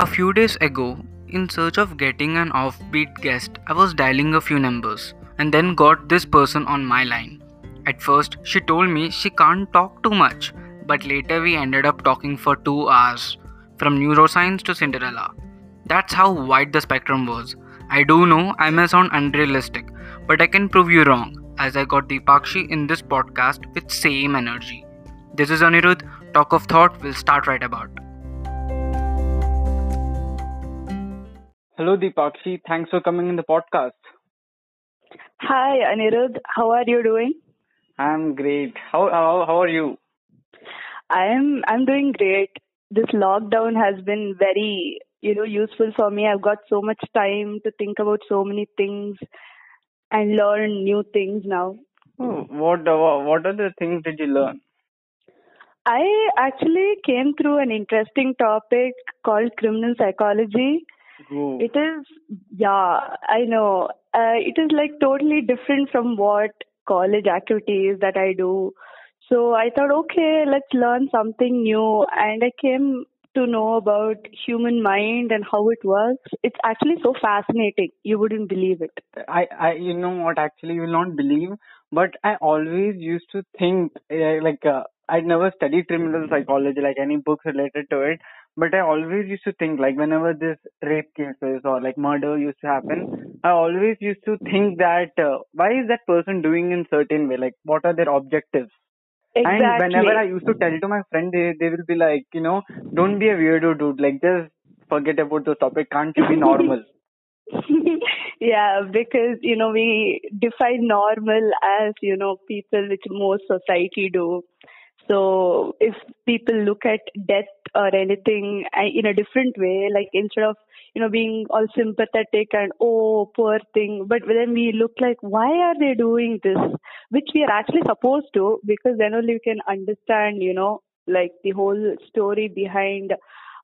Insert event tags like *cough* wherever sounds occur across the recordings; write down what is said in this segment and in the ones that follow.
A few days ago, in search of getting an offbeat guest, I was dialing a few numbers and then got this person on my line. At first, she told me she can't talk too much, but later we ended up talking for two hours from neuroscience to Cinderella. That's how wide the spectrum was. I do know I may sound unrealistic, but I can prove you wrong as I got Deepakshi in this podcast with same energy. This is Anirudh. Talk of Thought will start right about. Hello, Deepakshi. Thanks for coming in the podcast. Hi, Anirudh. How are you doing? I'm great. How how, how are you? I'm I'm doing great. This lockdown has been very you know useful for me. I've got so much time to think about so many things and learn new things now. Oh, what what are the things did you learn? I actually came through an interesting topic called criminal psychology. It is, yeah, I know. Uh, it is like totally different from what college activities that I do. So I thought, okay, let's learn something new. And I came to know about human mind and how it works. It's actually so fascinating. You wouldn't believe it. I, I, you know what? Actually, you will not believe. But I always used to think, uh, like, uh, I'd never studied criminal psychology, like any books related to it. But I always used to think, like, whenever this rape cases or like murder used to happen, I always used to think that uh, why is that person doing in certain way? Like, what are their objectives? Exactly. And whenever I used to tell to my friend, they they will be like, you know, don't be a weirdo, dude. Like, just forget about the topic. Can't you be normal? *laughs* *laughs* yeah, because you know we define normal as you know people which most society do. So if people look at death or anything in a different way, like instead of you know being all sympathetic and oh poor thing, but then we look like why are they doing this, which we are actually supposed to, because then only we can understand you know like the whole story behind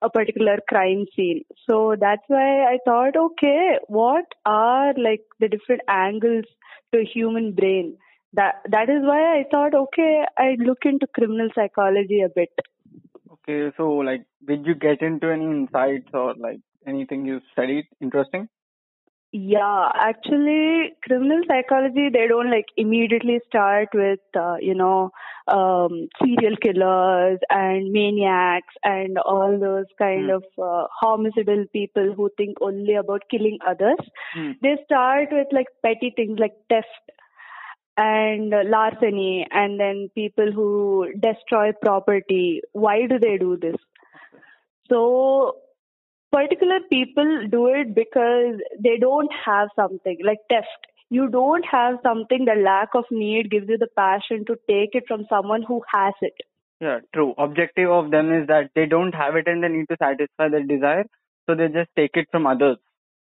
a particular crime scene. So that's why I thought, okay, what are like the different angles to a human brain? That that is why I thought, okay, I look into criminal psychology a bit. Okay, so like, did you get into any insights or like anything you studied interesting? Yeah, actually, criminal psychology they don't like immediately start with uh, you know um, serial killers and maniacs and all those kind Hmm. of uh, homicidal people who think only about killing others. Hmm. They start with like petty things like theft and larceny and then people who destroy property. Why do they do this? So particular people do it because they don't have something like theft. You don't have something, the lack of need gives you the passion to take it from someone who has it. Yeah, true. Objective of them is that they don't have it and they need to satisfy their desire, so they just take it from others.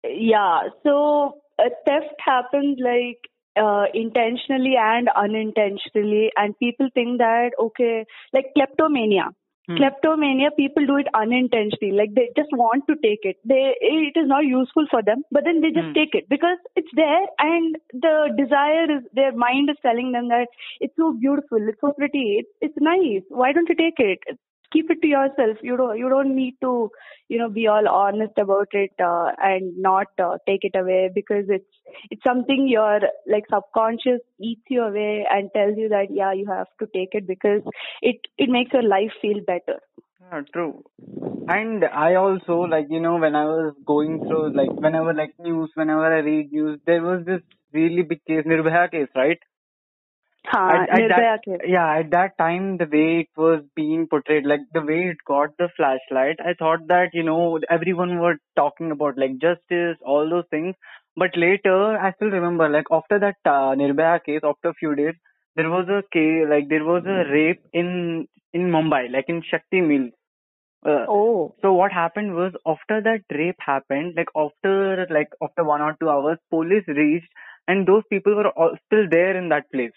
Yeah, so uh, theft happens like uh, intentionally and unintentionally, and people think that okay, like kleptomania. Hmm. Kleptomania, people do it unintentionally, like they just want to take it. They it is not useful for them, but then they just Hmm. take it because it's there, and the desire is their mind is telling them that it's so beautiful, it's so pretty, it's it's nice. Why don't you take it? Keep it to yourself. You don't you don't need to you know be all honest about it uh, and not uh, take it away because it's it's something your like subconscious eats you away and tells you that yeah you have to take it because it it makes your life feel better Yeah, true. And I also like you know when I was going through like whenever like news, whenever I read news, there was this really big case, Nirbhaya case, right? Haan, At- at that, case. yeah, at that time, the way it was being portrayed, like the way it got the flashlight, I thought that, you know, everyone were talking about like justice, all those things. But later, I still remember, like after that uh, Nirbhaya case, after a few days, there was a case, like there was a rape in in Mumbai, like in Shakti Mills. Uh, oh so what happened was after that rape happened, like after like after one or two hours, police reached and those people were all still there in that place.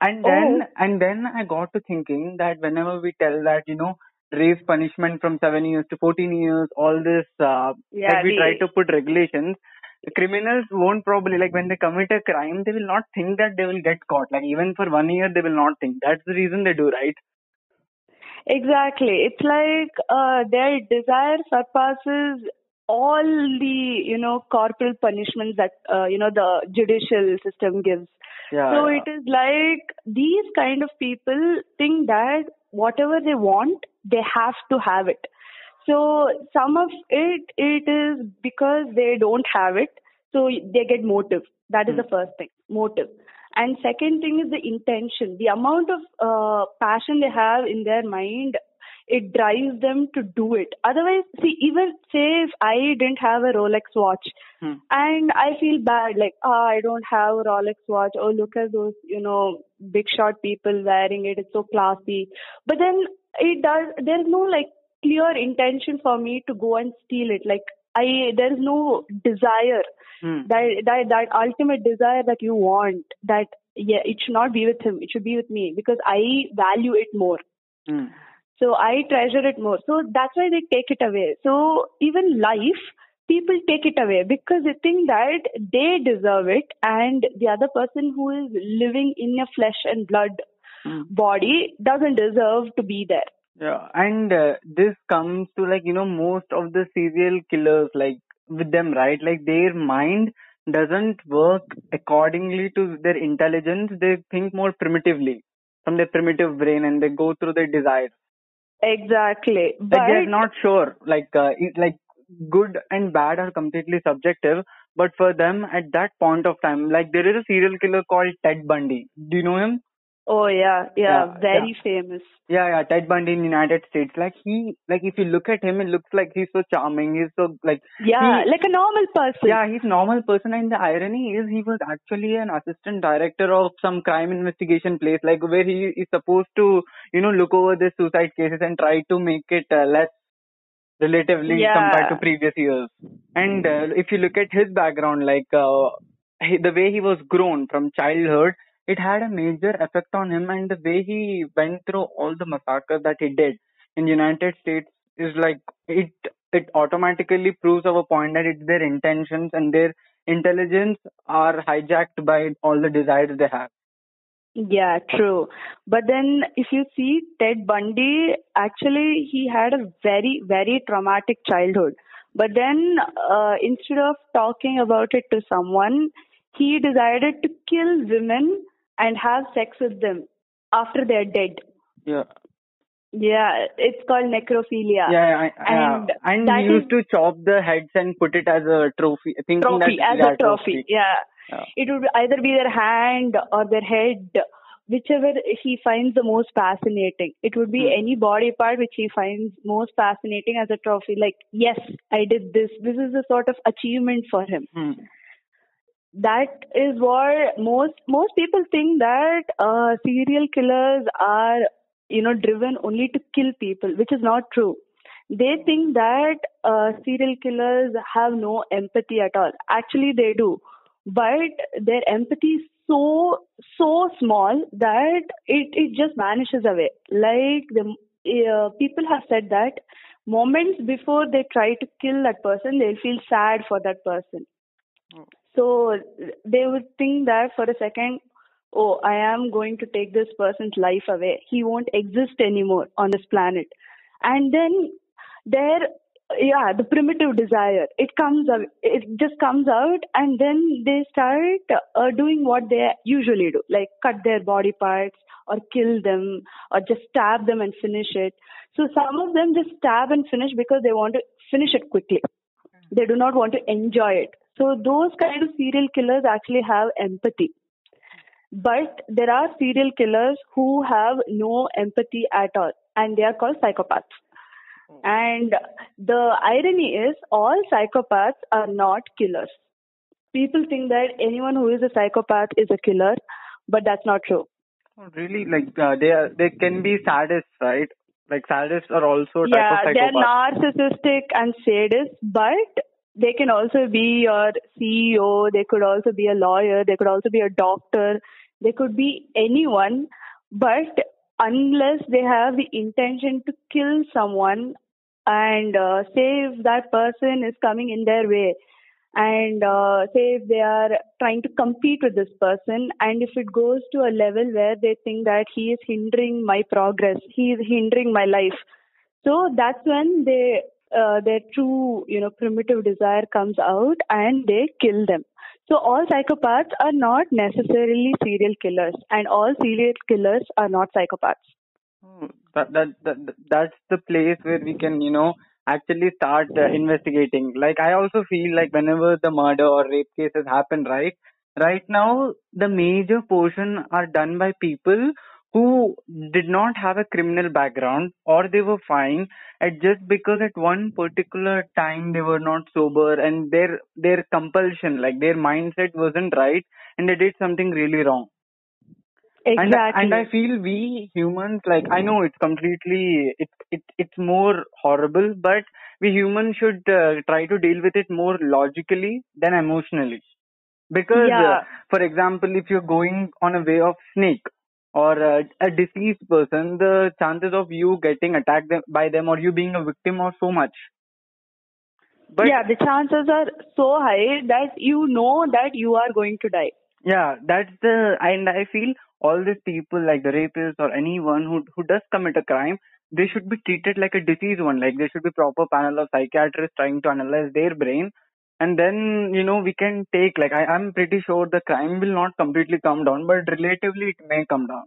And then Oh. and then I got to thinking that whenever we tell that you know raise punishment from seven years to fourteen years, all this uh, yeah like we try to put regulations, criminals won't probably like when they commit a crime, they will not think that they will get caught. Like even for one year, they will not think. That's the reason they do, right? Exactly. It's like uh, their desire surpasses all the you know corporal punishments that uh, you know the judicial system gives. Yeah. So yeah. it is like these kind of people think that whatever they want, they have to have it. So some of it it is because they don't have it, so they get motive. That is Hmm. the first thing, motive. And second thing is the intention, the amount of uh, passion they have in their mind. It drives them to do it. Otherwise, see, even say if I didn't have a Rolex watch, Hmm. and I feel bad, like, ah, I don't have a Rolex watch. Oh, look at those, you know, big shot people wearing it. It's so classy. But then it does. There's no like clear intention for me to go and steal it. Like I, there's no desire Hmm. that that that ultimate desire that you want. That yeah, it should not be with him. It should be with me because I value it more. Hmm. So I treasure it more. So that's why they take it away. So even life, people take it away because they think that they deserve it and the other person who is living in a flesh and blood Hmm. body doesn't deserve to be there. Yeah, and uh, this comes to like you know most of the serial killers like with them right like their mind doesn't work accordingly to their intelligence they think more primitively from their primitive brain and they go through their desires Exactly. But like they're not sure. Like uh, it, like good and bad are completely subjective but for them at that point of time like there is a serial killer called ted bundy. Do you know him oh yeah, yeah, Yeah, very famous. Yeah, yeah, Ted Bundy in United States. Like he, like if you look at him, it looks like he's so charming. He's so like, Yeah, He- like a normal person. yeah, he's normal person. And the irony is, he was actually an assistant director of some crime investigation place, like where he is supposed to, you know, look over the suicide cases and try to make it uh, less relatively Yeah. compared to previous years. And uh, if you look at his background, like uh, he, the way he was grown from childhood, it had a major effect on him, and the way he went through all the massacres that he did in the United States is like it. It automatically proves our point that it's their intentions and their intelligence are hijacked by all the desires they have. Yeah, true. But then if you see Ted Bundy, actually he had a very, very traumatic childhood. But then uh, instead of talking about it to someone, he decided to kill women and have sex with them after they're dead. Yeah, Yeah, it's called necrophilia. yeah, I, And yeah. and that used is- to chop the heads and put it as a trophy, thinking trophy that as yeah, a trophy. Yeah. Yeah. It would either be their hand or their head, whichever he finds the most fascinating. It would be Hmm. any body part which he finds most fascinating as a trophy. Like, yes, I did this. This is a sort of achievement for him. Hmm. That is what most most people think that uh, serial killers are, you know, driven only to kill people, which is not true. They think that uh, serial killers have no empathy at all. Actually, they do, but their empathy is so so small that it it just vanishes away. Like the uh, people have said that moments before they try to kill that person, they'll feel sad for that person. So they would think that for a second, oh, I am going to take this person's life away. He won't exist anymore on this planet. And then there, yeah, the primitive desire, it comes out, it just comes out and then they start uh, doing what they usually do, like cut their body parts or kill them or just stab them and finish it. So some of them just stab and finish because they want to finish it quickly they do not want to enjoy it. So those kind of serial killers actually have empathy. But there are serial killers who have no empathy at all and they are called psychopaths. And the irony is all psychopaths are not killers. People think that anyone who is a psychopath is a killer, but that's not true. Oh, Really, like uh, they are, they can be sadists, right? Like sadists are also type yeah, of they're narcissistic and sadists, but they can also be your CEO, they could also be a lawyer, they could also be a doctor, they could be anyone, but unless they have the intention to kill someone and uh, say if that person is coming in their way, and uh, say if they are trying to compete with this person and if it goes to a level where they think that he is hindering my progress he is hindering my life. So that's when they uh, their true you know primitive desire comes out and they kill them. So all psychopaths are not necessarily serial killers and all serial killers are not psychopaths. Oh, that, that that that's the place where we can you know actually start uh, investigating. Like i also feel like whenever the murder or rape cases happen right? Right now the major portion are done by people who did not have a criminal background or they were fine at just because at one particular time they were not sober and their their compulsion like their mindset wasn't right and they did something really wrong. Exactly. and I feel we humans like I know it's completely it's it, it's more horrible, but we humans should uh, try to deal with it more logically than emotionally. Because, uh, for example, if you're going on a way of snake or uh, a deceased person, the chances of you getting attacked them- by them or you being a victim are so much. But yeah the chances are so high that you know that you are going to die Yeah, that's the and I feel all these people like the rapists or anyone who who does commit a crime, they should be treated like a disease one. Like there should be proper panel of psychiatrists trying to analyze their brain, and then you know we can take like I I'm pretty sure the crime will not completely come down, but relatively it may come down.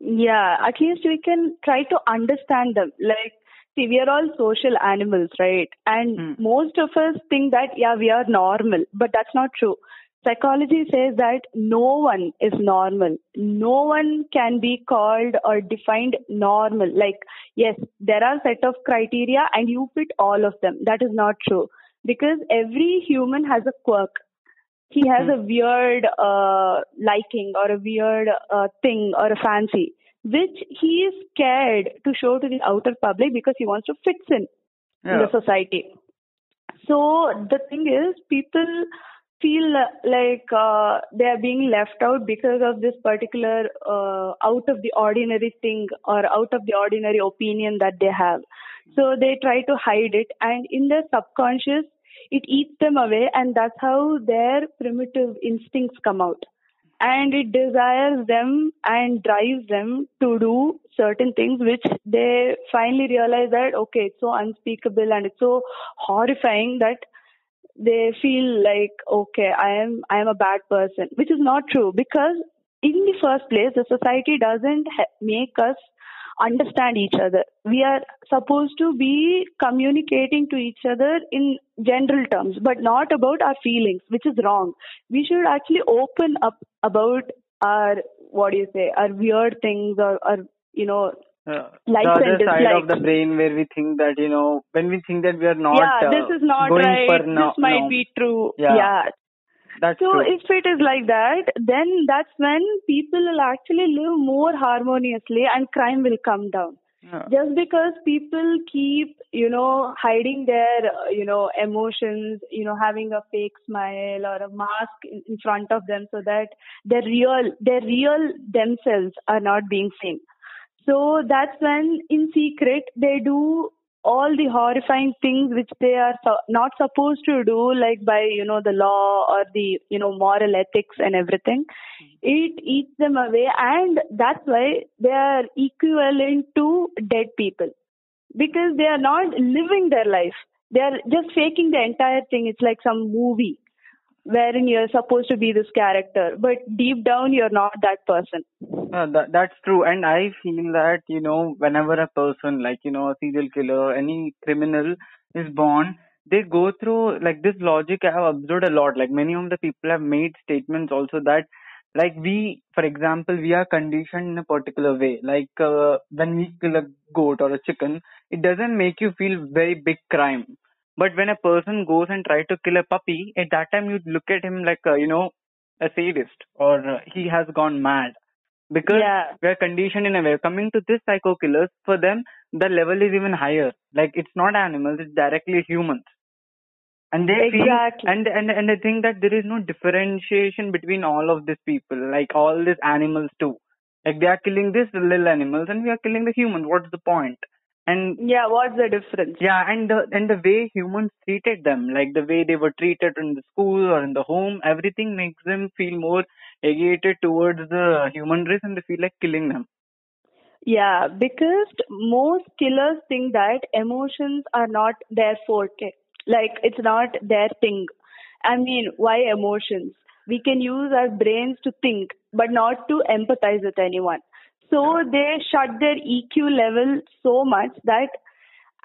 Yeah, at least we can try to understand them. Like, see, we are all social animals, right? And Hmm. most of us think that, yeah, we are normal, but that's not true. Psychology says that no one is normal. No one can be called or defined normal. Like, yes, there are set of criteria and you fit all of them. That is not true. Because every human has a quirk he has Hmm. a weird uh, liking or a weird uh, thing or a fancy, which he is scared to show to the outer public because he wants to fit in in the society. So the thing is, people feel like uh, they are being left out because of this particular uh, out of the ordinary thing or out of the ordinary opinion that they have. So they try to hide it, and in their subconscious, it eats them away, and that's how their primitive instincts come out. And it desires them and drives them to do certain things which they finally realize that okay, it's so unspeakable and it's so horrifying that they feel like okay i am i am a bad person which is not true. Because in the first place the society doesn't ha- make us understand each other. We are supposed to be communicating to each other in general terms but not about our feelings which is wrong. We should actually open up about our what do you say our weird things or, or you know Uh, Likes the other side of the brain where we think that you know when we think that we are not yeah uh, this is not going right. for no, this might no. be true. Yeah. yeah That's So true. if it is like that, then that's when people will actually live more harmoniously and crime will come down. Yeah. Just because people keep, you know, hiding their, you know, emotions, you know, having a fake smile or a mask in front of them so that their real, their real themselves are not being seen. So that's when in secret they do all the horrifying things which they are so- not supposed to do like by you know the law or the you know moral ethics and everything hmm. it eats them away. And that's why they are equivalent to dead people. Because they are not living their life. They are just faking the entire thing. It's like some movie wherein you're supposed to be this character but deep down you're not that person Uh, that, that's true. And I feel that, you know, whenever a person, like, you know, a serial killer or any criminal is born, they go through, like, this logic I have observed a lot. Like, many of the people have made statements also that, like, we, for example, we are conditioned in a particular way. Like, uh, when we kill a goat or a chicken, it doesn't make you feel very big crime. But when a person goes and tries to kill a puppy, at that time you look at him like, uh, you know, a sadist or uh, he has gone mad because Yeah. we are conditioned in a way. Coming to this psycho killers, for them the level is even higher. Like it's not animals, it's directly humans. And they Exactly. feel and and and I think that there is no differentiation between all of these people, like all these animals too. Like they are killing these little animals and we are killing the humans. What's the point? And Yeah, what's the difference? yeah and the and the way humans treated them like the way they were treated in the school or in the home everything makes them feel more agitated towards the human race and they feel like killing them Yeah, because most killers think that emotions are not their forte. Like it's not their thing. I mean, why emotions? We can use our brains to think, but not to empathize with anyone. So they shut their EQ level so much that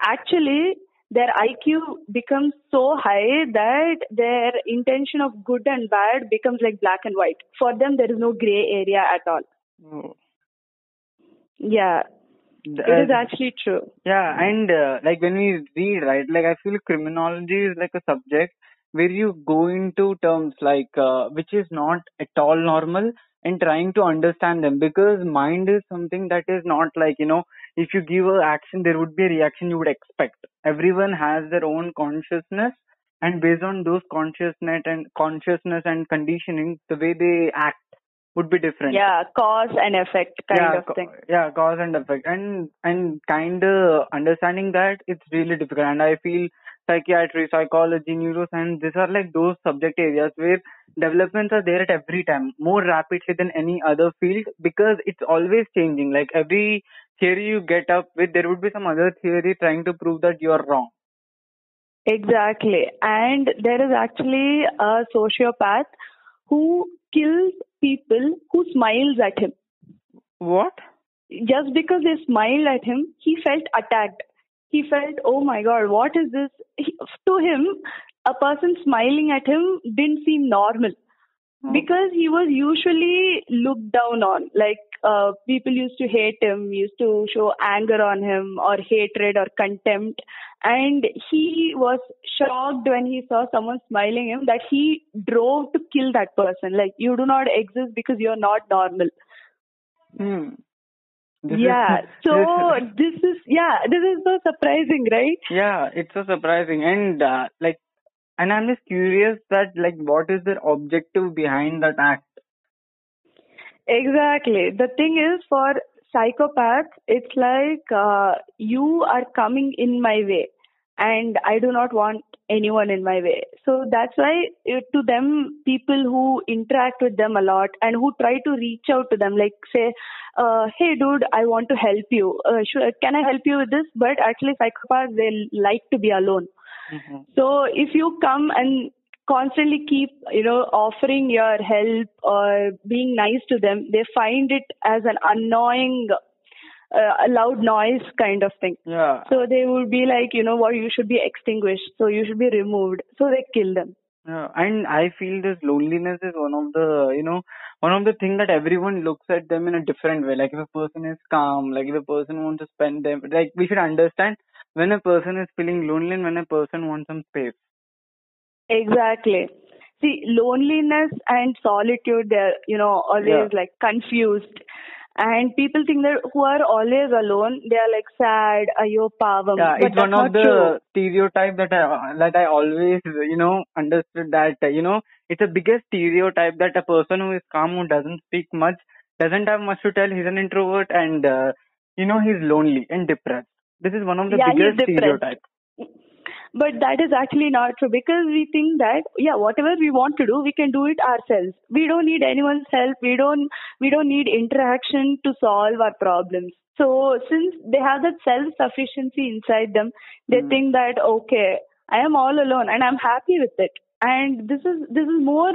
actually their IQ becomes so high that their intention of good and bad becomes like black and white. For them, there is no gray area at all. Oh. Yeah, it is actually true. Yeah, and uh, like when we read, right, like I feel criminology is like a subject where you go into terms like uh, which is not at all normal and trying to understand them because mind is something that is not like, you know, if you give a action, there would be a reaction you would expect. Everyone has their own consciousness and based on those consciousness and consciousness and conditioning, the way they act would be different Yeah, cause and effect kind yeah, of thing. yeah, cause and effect, and and kind of understanding that it's really difficult. And I feel psychiatry, psychology, neuroscience, these are like those subject areas where developments are there at every time, more rapidly than any other field because it's always changing. Like every theory you get up with, there would be some other theory trying to prove that you are wrong. Exactly. And there is actually a sociopath who kills people who smiles at him. What? Just because they smiled at him, he felt attacked. He felt, oh my god, what is this? He, to him, a person smiling at him didn't seem normal because he was usually looked down on. Like uh, people used to hate him, used to show anger on him or hatred or contempt. And he was shocked when he saw someone smiling him that he drove to kill that person. Like you do not exist because you're not normal. Hmm. This is- yeah. *laughs* So this- this is yeah, this is so surprising, right? Yeah, it's so surprising and uh, like, and I'm just curious that like, what is their objective behind that act? Exactly. The thing is, for psychopaths, it's like uh, you are coming in my way, and I do not want anyone in my way. So that's why, uh, to them, people who interact with them a lot and who try to reach out to them, like say, uh, "Hey, dude, I want to help you. Uh, sure, can I help you with this?" But actually, psychopaths they like to be alone. Mhm. So if you come and constantly keep, you know, offering your help or being nice to them, they find it as an annoying, uh, a loud noise kind of thing. Yeah. So they would be like, you know what, you should be extinguished. So you should be removed. So they kill them. Yeah, and I feel this loneliness is one of the, you know, one of the thing that everyone looks at them in a different way. Like if a person is calm, like if a person wants to spend them, like we should understand when a person is feeling lonely and when a person wants some space. Exactly. See, loneliness and solitude, they're, you know, always Yeah. like confused. And people think that who are always alone, they are like sad, ayo pavam. Yeah, but it's one of the true. stereotype that I that I always, you know, understood that you know it's the biggest stereotype that a person who is calm, who doesn't speak much, doesn't have much to tell, he's an introvert, and uh, you know he's lonely and depressed. This is one of the Yeah, biggest stereotypes. But that is actually not true because we think that yeah, whatever we want to do, we can do it ourselves. We don't need anyone's help. We don't we don't need interaction to solve our problems. So since they have that self sufficiency inside them, they Hmm. think that okay, I am all alone and I'm happy with it. And this is this is more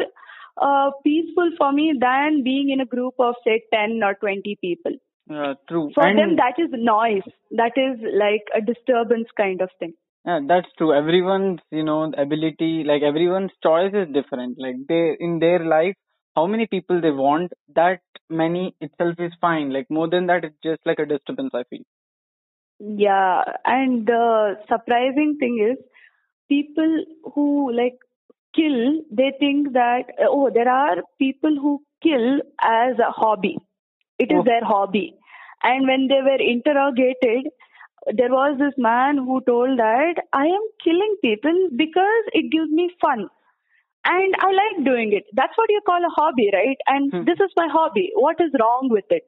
uh, peaceful for me than being in a group of say ten or twenty people. Yeah, true. For and them, that is noise. That is like a disturbance kind of thing. Yeah, that's true. Everyone's, you know, ability, like everyone's choice is different. Like they, in their life, how many people they want, that many itself is fine. Like more than that, it's just like a disturbance, I feel. Yeah, and the surprising thing is, people who like kill, they think that oh, there are people who kill as a hobby. It is Oh. their hobby. And when they were interrogated, there was this man who told that I am killing people because it gives me fun. And I like doing it. That's what you call a hobby, right? And Hmm. this is my hobby. What is wrong with it?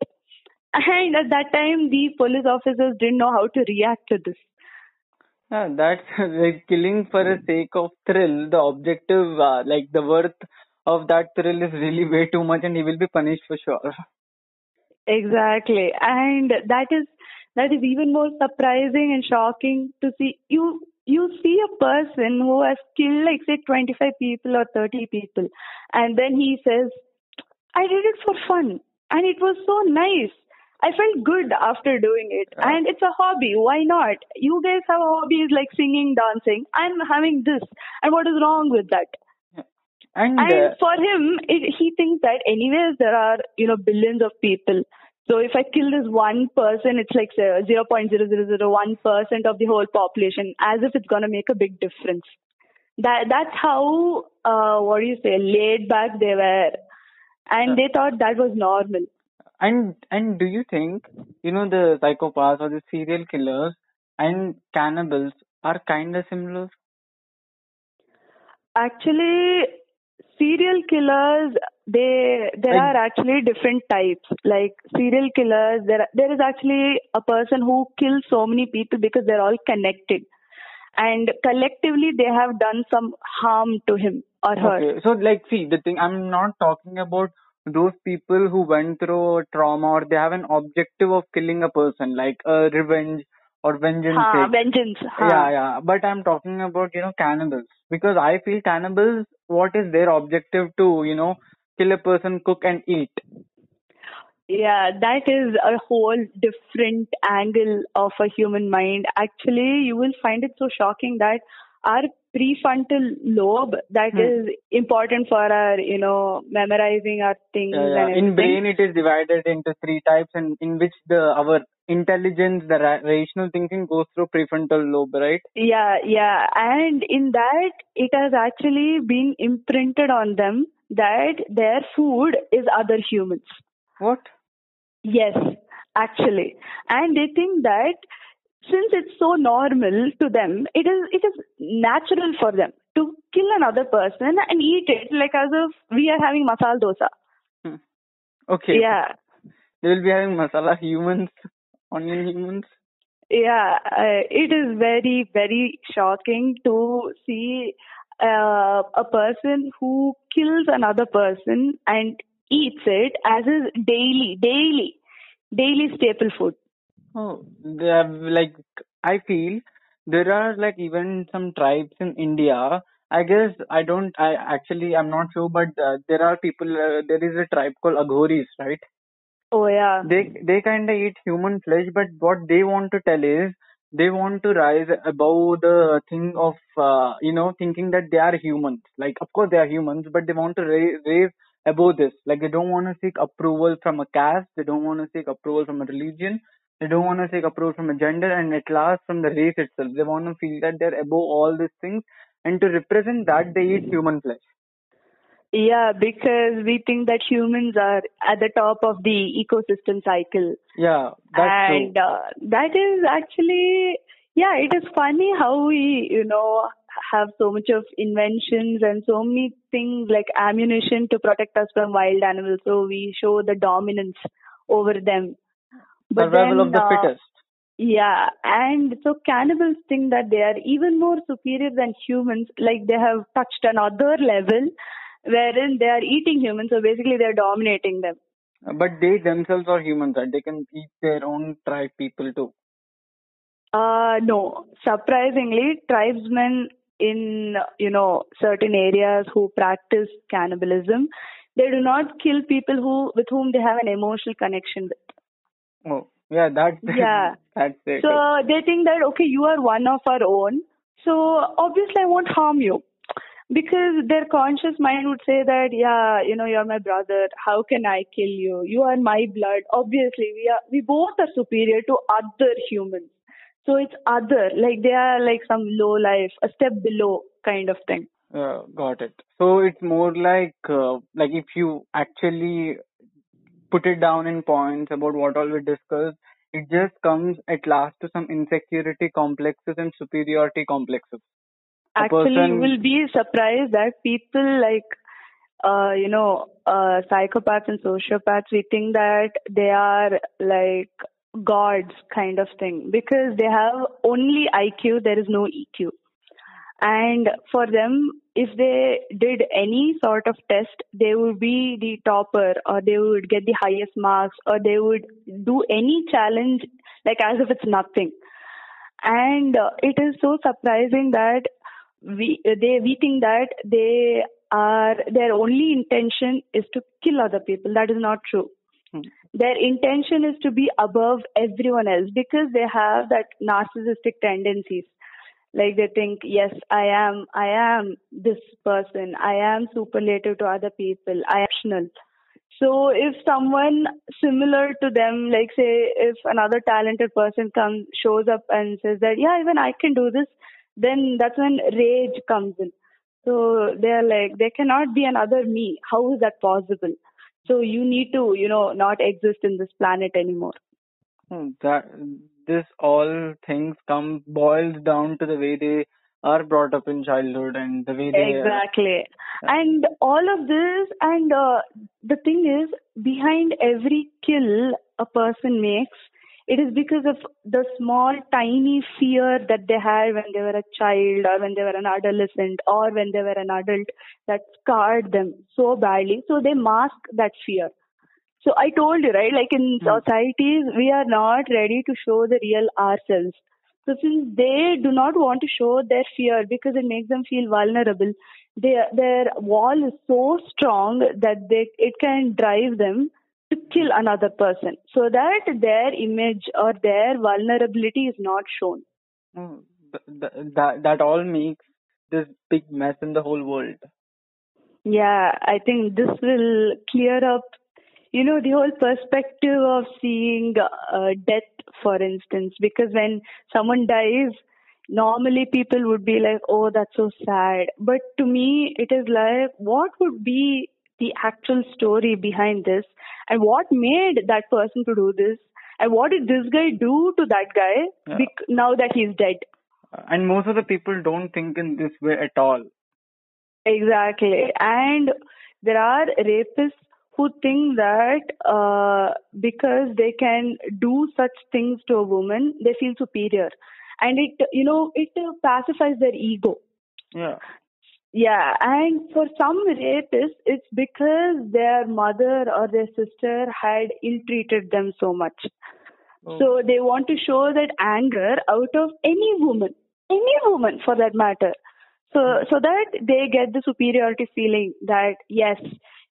And at that time, the police officers didn't know how to react to this. Yeah, that's *laughs* like killing for the sake of thrill. The objective, uh, like the worth of that thrill is really way too much, and he will be punished for sure. Exactly. And that is that is even more surprising and shocking to see. You you see a person who has killed like say 25 people or 30 people and then he says i did it for fun and it was so nice. I felt good after doing it and it's a hobby. Why not? You guys have hobbies like singing dancing. I'm having this and what is wrong with that? And, and uh, for him, it, he thinks that anyways there are you know billions of people. So if I kill this one person, it's like zero point zero zero zero one percent of the whole population, as if it's gonna make a big difference. That that's how uh, what do you say laid back they were, and they thought that was normal. and and do you think you know the psychopaths or the serial killers and cannibals are kind of similar? Actually, serial killers they there are actually different types like serial killers there there is actually a person who kills so many people because they're all connected and collectively they have done some harm to him or her Okay, so like, see, the thing I'm not talking about those people who went through trauma or they have an objective of killing a person, like uh, revenge or vengeance. ha, vengeance ha. Yeah, yeah. But I'm talking about, you know, cannibals. Because I feel cannibals, what is their objective to, you know, kill a person, cook and eat? Yeah, that is a whole different angle of a human mind. Actually, you will find it so shocking that our prefrontal lobe that Hmm. is important for our, you know, memorizing our things Yeah, yeah. and. In brain, it is divided into three types, and in which the our intelligence, the ra- rational thinking goes through prefrontal lobe, right? Yeah, yeah. And in that, it has actually been imprinted on them that their food is other humans. What? Yes, actually. And they think that since it's so normal to them, it is it is natural for them to kill another person and eat it like as if we are having masala dosa. Hmm. Okay. Yeah. They will be having masala humans, onion humans. Yeah, uh, it is very, very shocking to see uh, a person who kills another person and eats it as his daily, daily, daily staple food. Oh, have like I feel there are like even some tribes in India. I guess I don't. I actually I'm not sure, but uh, there are people. Uh, there is a tribe called Aghoris, right? Oh yeah. They they kind of eat human flesh, but what they want to tell is they want to rise above the thing of uh, you know thinking that they are humans. Like of course they are humans, but they want to raise, raise above this. Like they don't want to seek approval from a caste. They don't want to seek approval from a religion. They don't want to seek approval from a gender, and at last from the race itself. They want to feel that they're above all these things, and to represent that they eat human flesh. Yeah, because we think that humans are at the top of the ecosystem cycle. Yeah, that's true. and uh, that is actually yeah it is funny how we you know have so much of inventions and so many things like ammunition to protect us from wild animals so we show the dominance over them but Survival then, of the uh, fittest. yeah and so cannibals think that they are even more superior than humans like they have touched another level wherein they are eating humans so basically they are dominating them But they themselves are humans, right? They can eat their own tribe people too. Uh, no. Surprisingly, tribesmen in, you know, certain areas who practice cannibalism, they do not kill people who, with whom they have an emotional connection with. Oh, yeah, that's *laughs* Yeah. that's it. So they think that, okay, you are one of our own. So obviously I won't harm you. Because their conscious mind would say that, yeah, you know, you're my brother. How can I kill you? You are my blood. Obviously, we are, we both are superior to other humans. So it's other, like they are like some low life, a step below kind of thing. Uh, got it. So it's more like uh, like if you actually put it down in points about what all we discussed, it just comes at last to some insecurity complexes and superiority complexes. Actually, you person- will be surprised that people like uh, you know, uh, psychopaths and sociopaths, we think that they are like gods kind of thing because they have only IQ, there is no EQ. And for them, if they did any sort of test, they would be the topper or they would get the highest marks or they would do any challenge like as if it's nothing. And uh, it is so surprising that we they we think that they are their only intention is to kill other people. That is not true. Hmm. Their intention is to be above everyone else because they have that narcissistic tendencies. Like they think, yes, I am, I am this person. I am superlative to other people. I am optional. So if someone similar to them, like say if another talented person comes, shows up and says that, yeah, even I can do this, then that's when rage comes in. So they're like, there cannot be another me. How is that possible? So you need to, you know, not exist in this planet anymore. Hmm, That this all things come boils down to the way they are brought up in childhood and the way they Exactly. And all of this, and uh, the thing is, behind every kill a person makes, it is because of the small, tiny fear that they had when they were a child or when they were an adolescent or when they were an adult that scarred them so badly. So they mask that fear. So I told you, right? Like in Hmm. societies, we are not ready to show the real ourselves. So since they do not want to show their fear because it makes them feel vulnerable, their their wall is so strong that they it can drive them to kill another person so that their image or their vulnerability is not shown. Hmm, th- th- that that all makes this big mess in the whole world. Yeah, I think this will clear up, you know, the whole perspective of seeing uh, death, for instance, because when someone dies, normally people would be like, oh, that's so sad. But to me, it is like, what would be the actual story behind this and what made that person to do this and what did this guy do to that guy Yeah. bec- now that he's dead? And most of the people don't think in this way at all. Exactly. And there are rapists who think that uh, because they can do such things to a woman, they feel superior. And it, you know, it pacifies their ego. Yeah. Yeah, and for some rapists, it's because their mother or their sister had ill treated them so much. Oh. So they want to show that anger out of any woman, any woman for that matter. So, so that they get the superiority feeling that yes,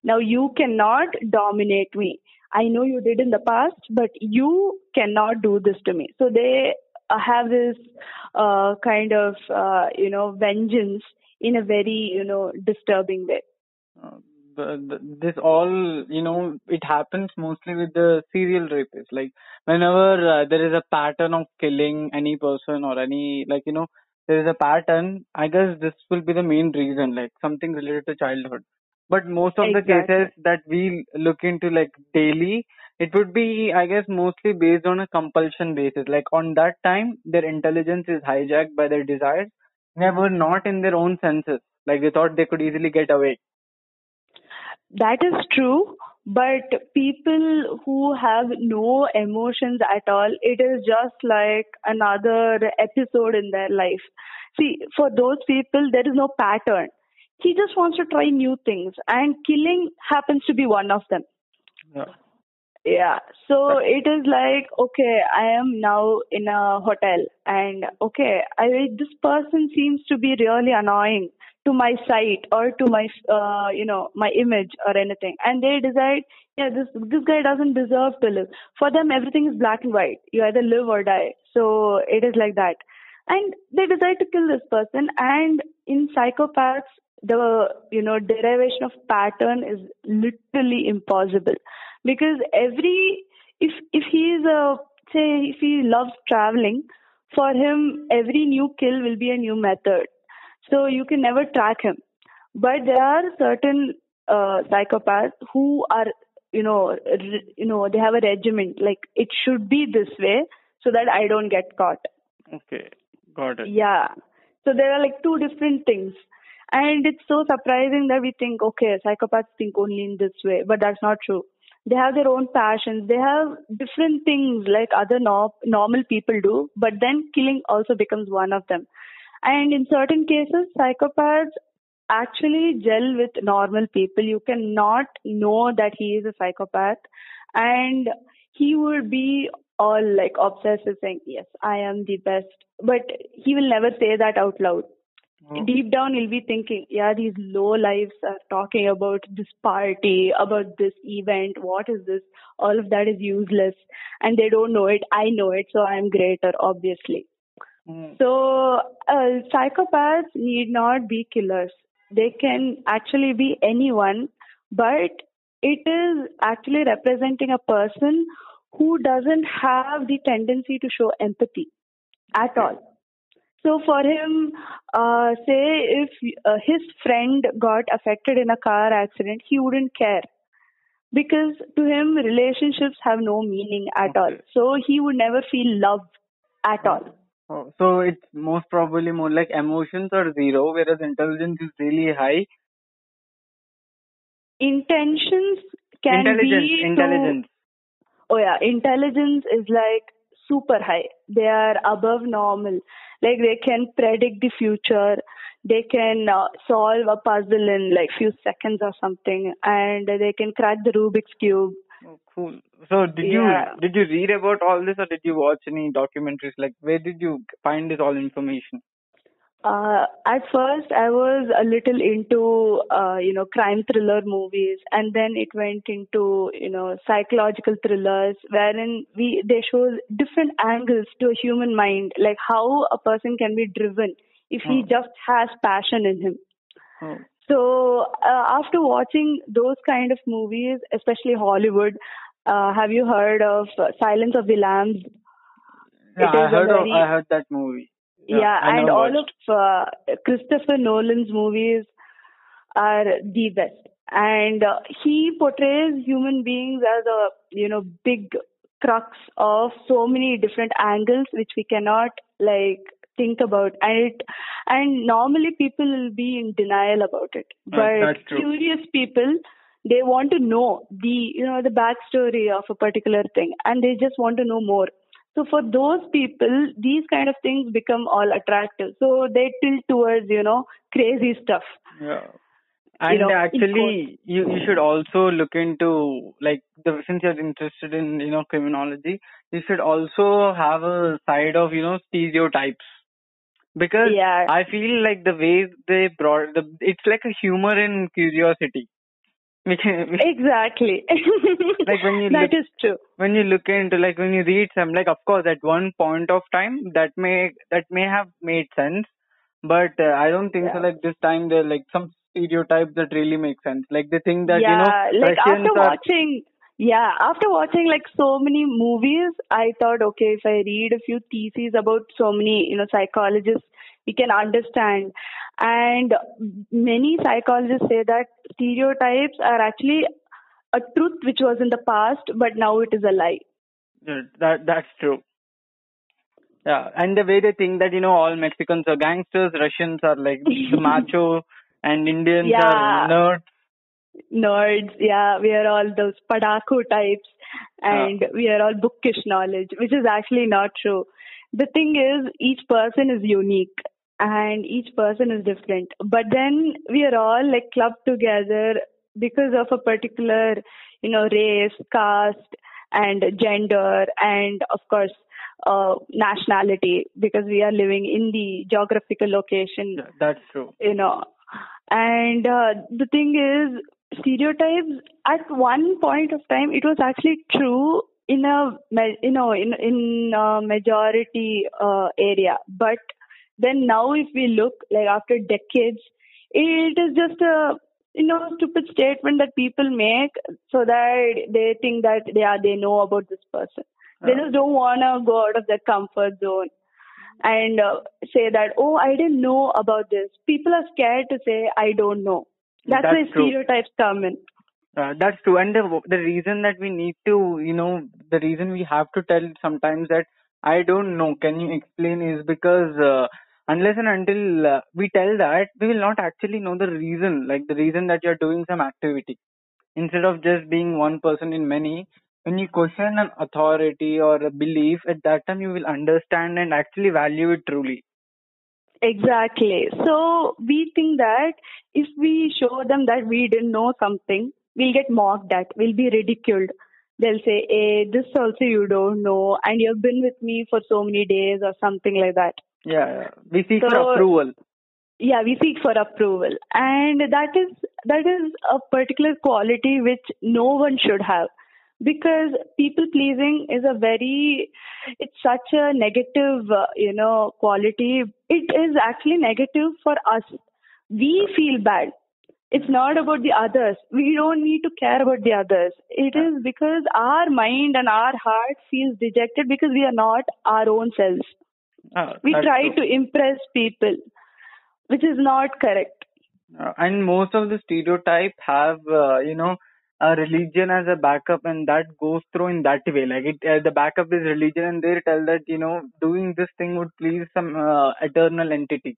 now you cannot dominate me. I know you did in the past, but you cannot do this to me. So they have this uh, kind of uh, you know vengeance in a very you know disturbing way. Uh, the, the, this all, you know, it happens mostly with the serial rapists. Like whenever uh, there is a pattern of killing any person or any, like, you know, there is a pattern, I guess this will be the main reason, like something related to childhood. But most of the cases that we look into like daily, it would be, I guess, mostly based on a compulsion basis. Like on that time, their intelligence is hijacked by their desires. They were not in their own senses. Like they thought they could easily get away. That is true, but people who have no emotions at all, it is just like another episode in their life. See, for those people, there is no pattern. He just wants to try new things, and killing happens to be one of them. Yeah. Yeah. So it is like, okay, I am now in a hotel and okay, I this person seems to be really annoying to my sight or to my uh, you know, my image or anything. And they decide, yeah, this this guy doesn't deserve to live. For them everything is black and white. You either live or die. So it is like that. And they decide to kill this person and in psychopaths the you know derivation of pattern is literally impossible because every if if he is a say if he loves traveling for him every new kill will be a new method so you can never track him but there are certain uh, psychopaths who are you know re- you know they have a regiment like it should be this way so that i don't get caught Okay. Got it. yeah. So there are like two different things. And it's so surprising that we think, okay, psychopaths think only in this way, but that's not true. They have their own passions. They have different things like other no- normal people do, but then killing also becomes one of them. And in certain cases, psychopaths actually gel with normal people. You cannot know that he is a psychopath. And he would be all like obsessive saying, Yes, I am the best. But he will never say that out loud. Oh. Deep down, he'll be thinking, Yeah, these low lives are talking about this party, about this event. What is this? All of that is useless. And they don't know it. I know it. So I'm greater, obviously. Mm. So, uh, psychopaths need not be killers. They can actually be anyone, but it is actually representing a person who doesn't have the tendency to show empathy at all. So for him, uh, say if uh, his friend got affected in a car accident, he wouldn't care because to him relationships have no meaning at all. So he would never feel love at all. Oh, so it's most probably more like emotions are zero, whereas intelligence is really high. Intentions can intelligence, be to- oh yeah, intelligence is like super high. They are above normal. Like they can predict the future. They can uh, solve a puzzle in like few seconds or something, and they can crack the Rubik's cube. Oh, cool. So did Yeah. you did you read about all this or did you watch any documentaries? Like where did you find this all information? Uh, at first, I was a little into, uh, you know, crime thriller movies, and then it went into, you know, psychological thrillers, wherein we they show different angles to a human mind, like how a person can be driven if he Hmm. just has passion in him. Oh, So uh, after watching those kind of movies, especially Hollywood, uh, have you heard of uh, Silence of the Lambs? yeah, I heard of, I heard that movie. Yeah, I and all watched. of uh, Christopher Nolan's movies are the best. And uh, he portrays human beings as a you know big crux of so many different angles which we cannot like think about. And it and normally people will be in denial about it. Uh, but curious people they want to know the you know the backstory of a particular thing. And they just want to know more so for those people these kind of things become all attractive. So they tilt towards you know crazy stuff. Yeah. And know, actually, you you should also look into like the since you're interested in you know criminology, you should also have a side of you know stereotypes. Because yeah. I feel like the way they brought the it's like a humor and curiosity. We can, we, exactly Like when you that look- is true when you look into like when you read some like of course at one point of time that may that may have made sense, but uh, I don't think so. Like this time there like some stereotypes that really make sense. Like they think that yeah, you know like Russians after are watching, yeah, after watching like so many movies, I thought, okay, if I read a few theses about so many, you know, psychologists, we can understand. And many psychologists say that stereotypes are actually a truth which was in the past, but now it is a lie. That that's true. Yeah, and the way they think that you know all Mexicans are gangsters, Russians are like *laughs* macho, and Indians Yeah. are nerds. nerds yeah we are all those padaku types and we are all bookish knowledge which is actually not true the thing is each person is unique and each person is different. But then we are all like clubbed together because of a particular you know race caste and gender and of course uh, nationality because we are living in the geographical location that's true. you know. And uh, the thing is stereotypes at one point of time it was actually true in a you know in in a majority uh, area. But then now if we look like after decades it is just a you know stupid statement that people make so that they think that they are they know about this person. They just don't want to go out of their comfort zone and uh, say that oh i didn't know about this. People are scared to say i don't know. That's, That's where true. stereotypes come in. Uh, that's true, and the the reason that we need to, you know, the reason we have to tell sometimes that I don't know, can you explain, is because uh, unless and until uh, we tell that, we will not actually know the reason, like the reason that you're doing some activity. Instead of just being one person in many, when you question an authority or a belief, at that time you will understand and actually value it truly. Exactly. So we think that if we show them that we didn't know something, we'll get mocked at, we'll be ridiculed. They'll say, hey, this also you don't know, and you've been with me for so many days or something like that. Yeah, yeah. we seek So- for approval. yeah we seek for approval. And that is that is a particular quality which no one should have. Because people pleasing is a very it's such a negative uh, you know quality. It is actually negative for us. We feel bad. It's not about the others. We don't need to care about the others. It is because our mind and our heart feels dejected because we are not our own selves Ah, we try true. to impress people which is not correct. Uh, and most of the stereotype have uh, you know a religion as a backup and that goes through in that way. Like it uh, the backup is religion and they tell that you know doing this thing would please some uh, eternal entity.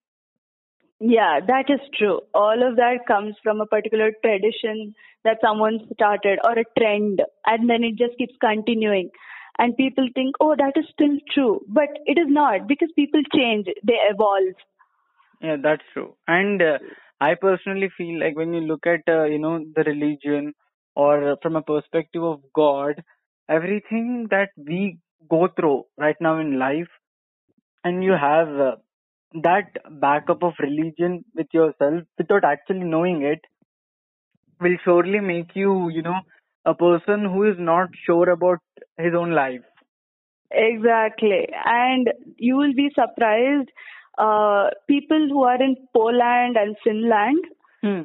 Yeah that is true. All of that comes from a particular tradition that someone started or a trend and then it just keeps continuing and people think oh that is still true. But it is not because people change they evolve. Yeah that's true. And uh, i personally feel like when you look at uh, you know the religion or from a perspective of god everything that we go through right now in life and you have uh, that backup of religion with yourself without actually knowing it will surely make you, you know, a person who is not sure about his own life. Exactly. And you will be surprised. Uh, people who are in Poland and Finland,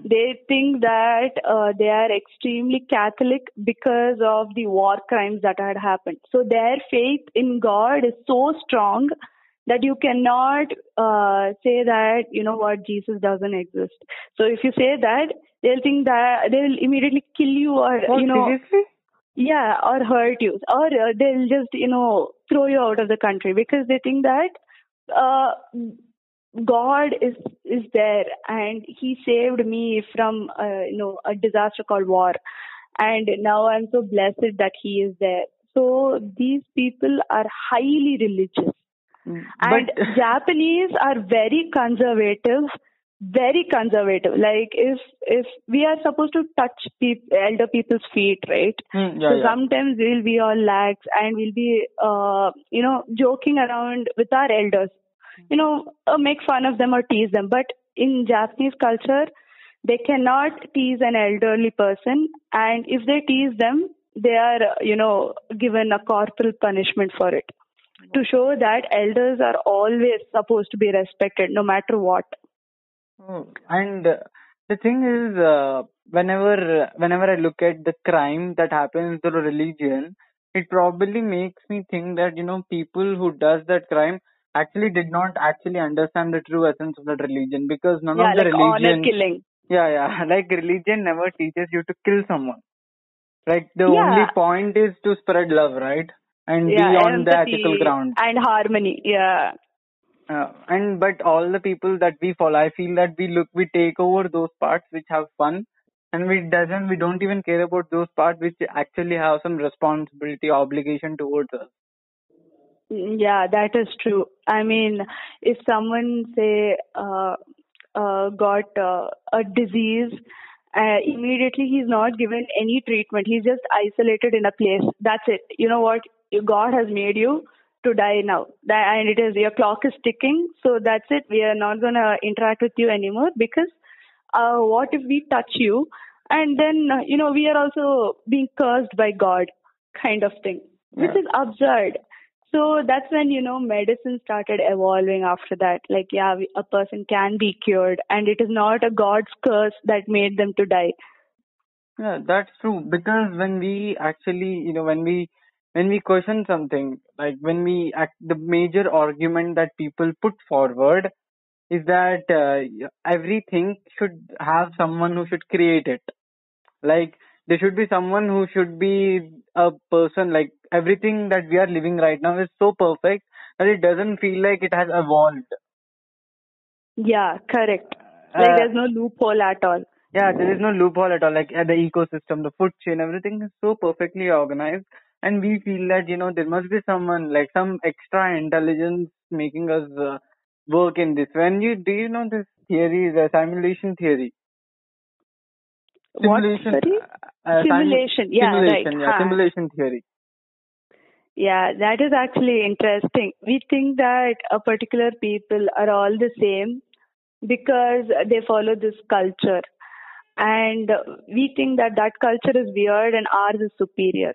they think that uh, they are extremely Catholic because of the war crimes that had happened. So their faith in God is so strong that you cannot uh, say that, you know what, Jesus doesn't exist. So if you say that, they'll think that they'll immediately kill you or, Oh, you know, seriously? yeah, or hurt you, or uh, they'll just you know throw you out of the country because they think that uh, God is is there and He saved me from uh, you know a disaster called war, and now I'm so blessed that He is there. So these people are highly religious, and But *laughs* Japanese are very conservative. Very conservative. Like if if we are supposed to touch peop elder people's feet, right? Hmm, yeah, so yeah. sometimes we'll be all lax and we'll be, uh, you know, joking around with our elders, you know, uh, make fun of them or tease them. But in Japanese culture, they cannot tease an elderly person, and if they tease them, they are, uh, you know, given a corporal punishment for it. To show that elders are always supposed to be respected, no matter what. And uh, the thing is, uh, whenever whenever I look at the crime that happens through religion, it probably makes me think that you know people who does that crime actually did not actually understand the true essence of that religion because none yeah, of the like honor religion, killing. yeah, yeah, *laughs* like religion never teaches you to kill someone. Like the Yeah. only point is to spread love, right? And Yeah, be on the empathy ethical ground. and harmony. Yeah. Uh, and but all the people that we follow, I feel that we look, we take over those parts which have fun, and we doesn't, we don't even care about those parts which actually have some responsibility, obligation towards us. Mm, Yeah, that is true. I mean, if someone say uh, uh, got uh, a disease, uh, immediately he's not given any treatment. He's just isolated in a place. That's it. You know what? God has made you to die now, That- and it is your clock is ticking. So that's it. We are not gonna interact with you anymore because uh, what if we touch you, and then uh, you know we are also being cursed by God, kind of thing, which Yeah. is absurd. So that's when you know medicine started evolving after that. Like yeah, we, a person can be cured, and it is not a God's curse that made them to die. Yeah, that's true. Because when we actually, you know, when we when we question something, like when we act, the major argument that people put forward is that uh, everything should have someone who should create it. Like there should be someone who should be a person. Like everything that we are living right now is so perfect that it doesn't feel like it has evolved. Yeah, correct. Like Uh, there's no loophole at all. yeah, there is no loophole at all. Like uh, the ecosystem, the food chain, everything is so perfectly organized, and we feel that you know there must be someone like some extra intelligence making us uh, work in this. When you do you know this theory, the simulation theory? What? Simulation. Sorry? Uh, sim- Simulation. Yeah, simulation, right. yeah, Huh. simulation theory. Yeah, that is actually interesting. We think that a particular people are all the same because they follow this culture. And we think that that culture is weird and ours is superior.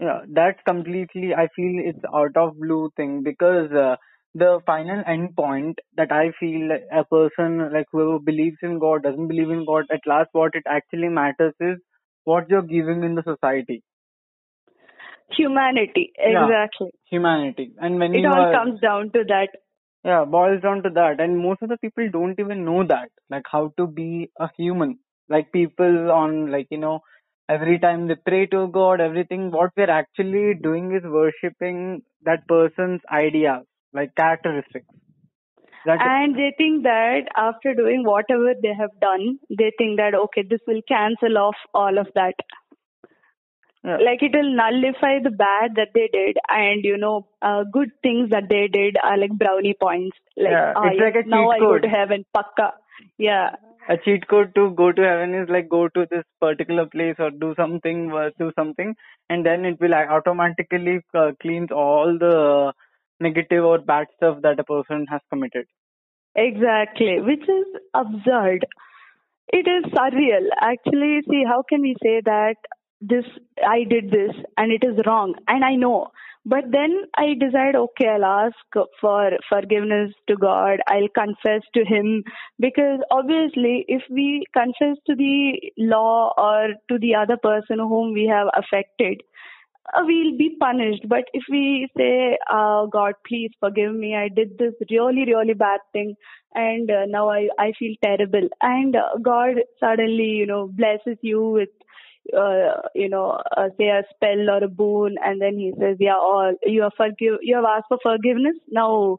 Yeah, that's completely, I feel it's out of blue thing because uh, the final end point that I feel a person like whoever believes in God, doesn't believe in God, at last what it actually matters is what you're giving in the society, Humanity, Yeah. exactly. humanity. And when It all are, comes down to that. yeah, boils down to that. And most of the people don't even know that, like how to be a human. Like people on, like, you know, every time they pray to God, everything, what we're actually doing is worshipping that person's ideas, like characteristics. That, And they think that after doing whatever they have done, they think that, okay, this will cancel off all of that. yeah, like it will nullify the bad that they did and you know uh, good things that they did are like brownie points. Like, Yeah, ah, it's like a now cheat i go to heaven pakka. Yeah a cheat code to go to heaven is like go to this particular place or do something, uh, do something, and then it will automatically uh, cleans all the negative or bad stuff that a person has committed. exactly which is absurd. It is surreal. Actually see how can we say that this i did this and it is wrong? And i know but then i decide okay i'll ask for forgiveness to god. I'll confess to him. Because obviously if we confess to the law or to the other person whom we have affected uh, we'll be punished. But if we say, uh, God, please forgive me, I did this really, really bad thing, and uh, now I, I feel terrible, and uh, God suddenly, you know, blesses you with, uh, you know, uh, say a spell or a boon, and then He says, yeah, all you have forgive, you have asked for forgiveness, now.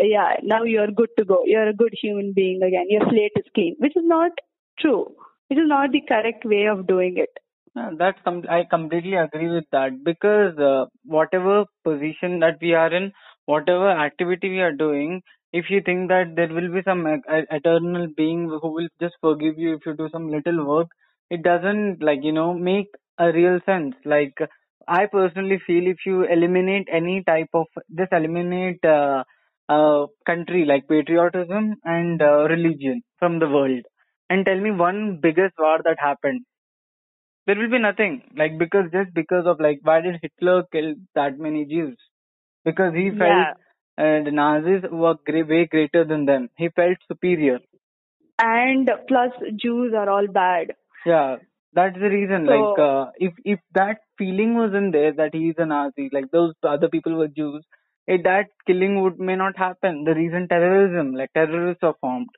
Yeah, now you're good to go. You're a good human being again. Your slate is clean, which is not true. Which is not the correct way of doing it. Yeah, that's com- I completely agree with that because uh, whatever position that we are in, whatever activity we are doing, if you think that there will be some eternal being who will just forgive you if you do some little work, it doesn't like you know make a real sense. Like I personally feel if you eliminate any type of just eliminate uh, uh, country like patriotism and uh, religion from the world, and tell me one biggest war that happened there will be nothing like because just because of like why did Hitler kill that many Jews? Because he felt Yeah. uh, the Nazis were gre- way greater than them. He felt superior. and plus Jews are all bad. Yeah, that's the reason. So- like uh, if if that feeling was in there that he's a Nazi, like those other people were Jews, it, that killing would may not happen. The reason terrorism, like terrorists are formed.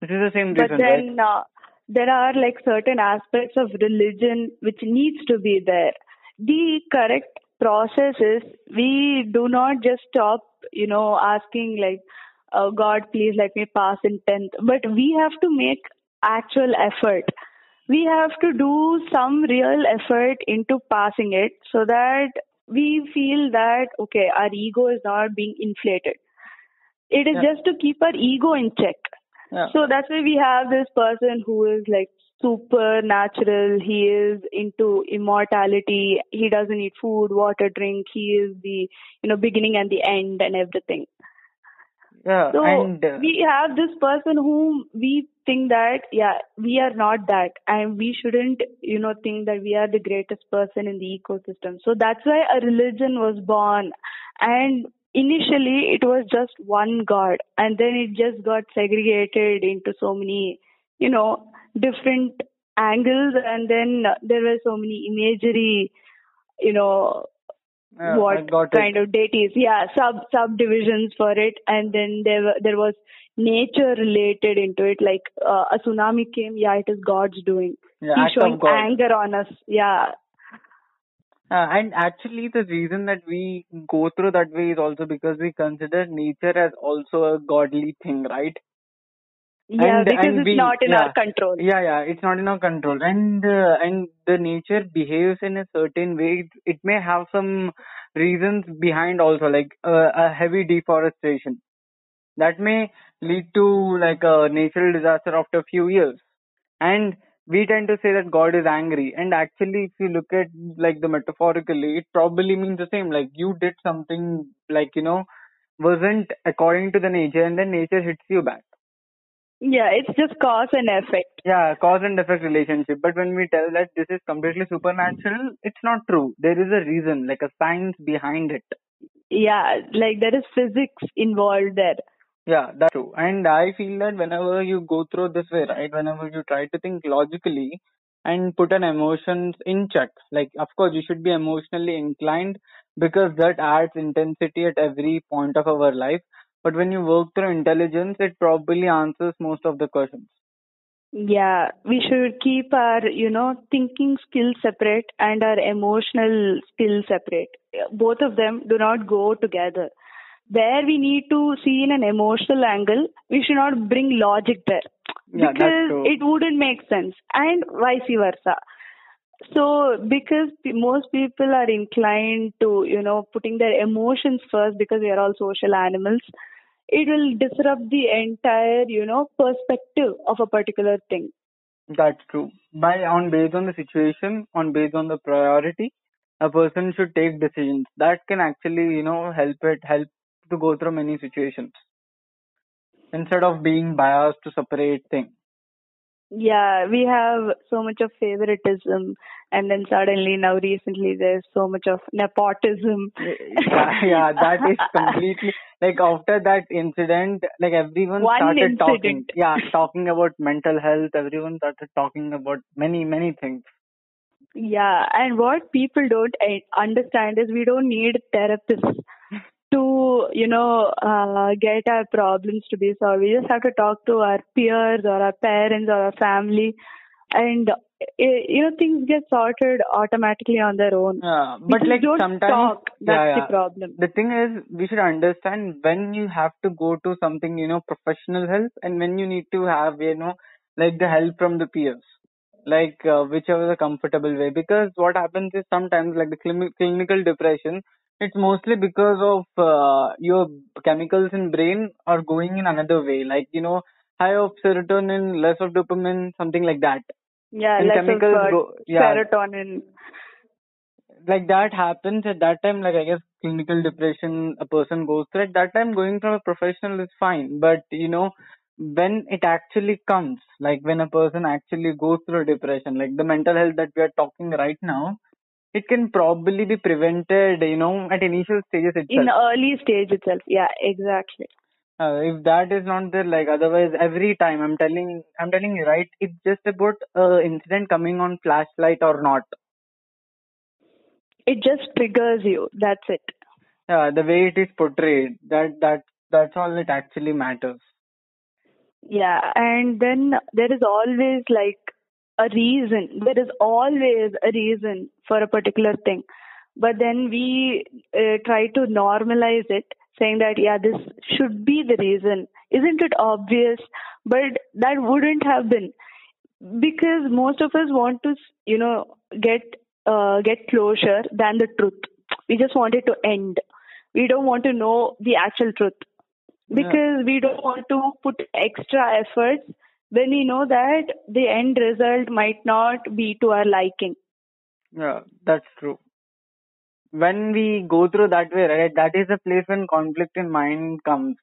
This is the same But reason, right? then uh, there are like certain aspects of religion which needs to be there. The correct process is we do not just stop, you know, asking like, oh God, please let me pass in 10th. But we have to make actual effort. We have to do some real effort into passing it so that we feel that, okay, our ego is not being inflated. It is Yeah. just to keep our ego in check. Yeah. So that's why we have this person who is like supernatural. He is into immortality. He doesn't eat food, water, drink. He is the you know beginning and the end and everything. Yeah, So and uh, we have this person whom we think that yeah we are not that and we shouldn't you know think that we are the greatest person in the ecosystem. So that's why a religion was born and initially it was just one god and then it just got segregated into so many you know different angles and then there were so many imagery you know yeah, what got it. kind of deities yeah sub subdivisions for it. And then there were, there was nature related into it. Like uh, a tsunami came yeah it is god's doing. Yeah, he's showing anger on us yeah. Uh, and actually, the reason that we go through that way is also because we consider nature as also a godly thing, right? Yeah, and because and it's we not in yeah. our control. yeah yeah it's not in our control. And uh, and the nature behaves in a certain way. It, it may have some reasons behind also like uh, a heavy deforestation. That may lead to like a natural disaster after a few years. And we tend to say that god is angry. And actually if you look at like the metaphorically it probably means the same. Like you did something like you know wasn't according to the nature and then nature hits you back Yeah, it's just cause and effect. yeah cause and effect relationship. But when we tell that this is completely supernatural it's not true. There is a reason like a science behind it. Yeah, like there is physics involved there. yeah that's true. And i feel that whenever you go through this way right whenever you try to think logically and put an emotions in check like of course you should be emotionally inclined because that adds intensity at every point of our life but when you work through intelligence it probably answers most of the questions Yeah, we should keep our, you know, thinking skills separate and our emotional skills separate. Both of them do not go together. Where we need to see in an emotional angle, we should not bring logic there yeah because it wouldn't make sense and vice versa. So, because most people are inclined to, you know, putting their emotions first because we are all social animals, it will disrupt the entire, you know, perspective of a particular thing. That's true. By on based on the situation, on based on the priority, a person should take decisions that can actually, you know, help it help to go through many situations instead of being biased to separate things. Yeah, we have so much of favoritism, and then suddenly now recently there's so much of nepotism. Yeah, yeah, that is *laughs* completely like after that incident, like everyone One started talking. Yeah, talking about mental health. Everyone started talking about many many things. Yeah, and what people don't eh, understand is we don't need therapists to, you know, uh, get our problems to be solved. We just have to talk to our peers or our parents or our family, and eh, you know things get sorted automatically on their own. Yeah, but like don't sometimes, talk. That's yeah, the problem. the thing is we should understand when you have to go to something you know professional help and when you need to have you know like the help from the peers like uh, whichever the comfortable way because what happens is sometimes like the clini- clinical depression it's mostly because of uh, your chemicals in brain are going in another way like you know high of serotonin less of dopamine something like that Yeah, and chemicals go yeah serotonin. like that happens at that time like i guess clinical depression a person goes through at that time going from a professional is fine but you know when it actually comes like when a person actually goes through a depression like the mental health that we are talking right now it can probably be prevented you know at initial stages itself. In early stage itself. Yeah, exactly. Uh, if that is not there like otherwise every time i'm telling i'm telling you right it's just about uh, incident coming on flashlight or not It just triggers you. That's it. yeah the way it is portrayed that that that's all it actually matters Yeah, and then there is always like a reason. There is always a reason for a particular thing. But then we uh, try to normalize it, saying that, yeah, this should be the reason. Isn't it obvious? But that wouldn't have been. Because most of us want to, you know, get uh, get closure than the truth. We just want it to end. We don't want to know the actual truth because we don't want to put extra efforts when we know that the end result might not be to our liking. yeah that's true when we go through that way right that is the place when conflict in mind comes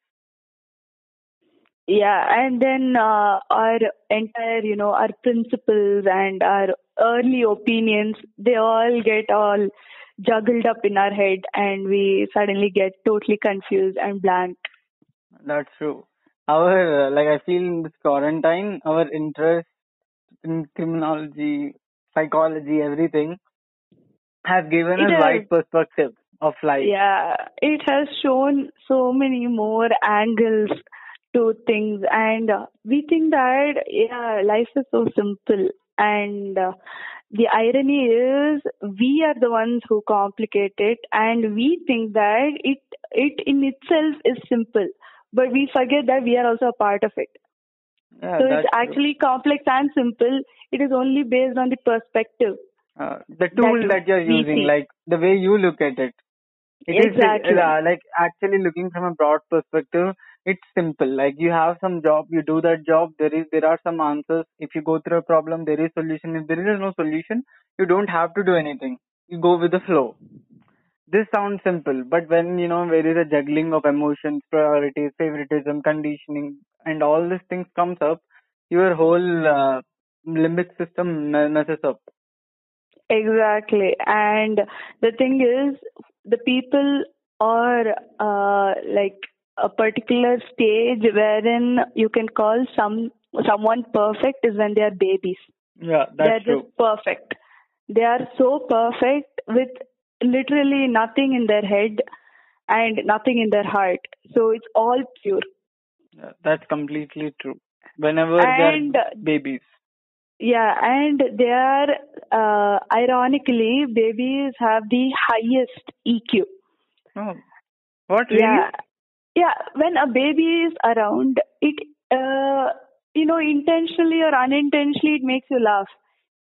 Yeah, and then uh, our entire, you know, our principles and our early opinions, they all get all juggled up in our head and we suddenly get totally confused and blank. that's true our uh, like i feel in this quarantine our interest in criminology psychology everything has given It has- wide perspective of life Yeah, it has shown so many more angles to things, and uh, we think that yeah, life is so simple. And uh, the irony is, we are the ones who complicate it, and we think that it it in itself is simple, but we forget that we are also a part of it. Yeah, so it's true. actually complex and simple. It is only based on the perspective. Uh, the tool that that you're using, see. like the way you look at it. It is Exactly. uh, like actually looking from a broad perspective. It's simple. Like you have some job, you do that job. There is there are some answers. If you go through a problem, there is solution. If there is no solution, you don't have to do anything. You go with the flow. This sounds simple, but when you know there is a juggling of emotions, priorities, favoritism, conditioning, and all these things comes up, your whole uh, limbic system messes up. Exactly. And the thing is, the people are uh, like a particular stage wherein you can call some someone perfect is when they are babies. Yeah, They're that's true. just perfect. They are so perfect with literally nothing in their head and nothing in their heart. So it's all pure. Yeah, that's completely true. Whenever And- they're babies. Yeah, and they are uh, ironically babies have the highest EQ. Oh, what really? Yeah, yeah. When a baby is around, it uh, you know intentionally or unintentionally it makes you laugh.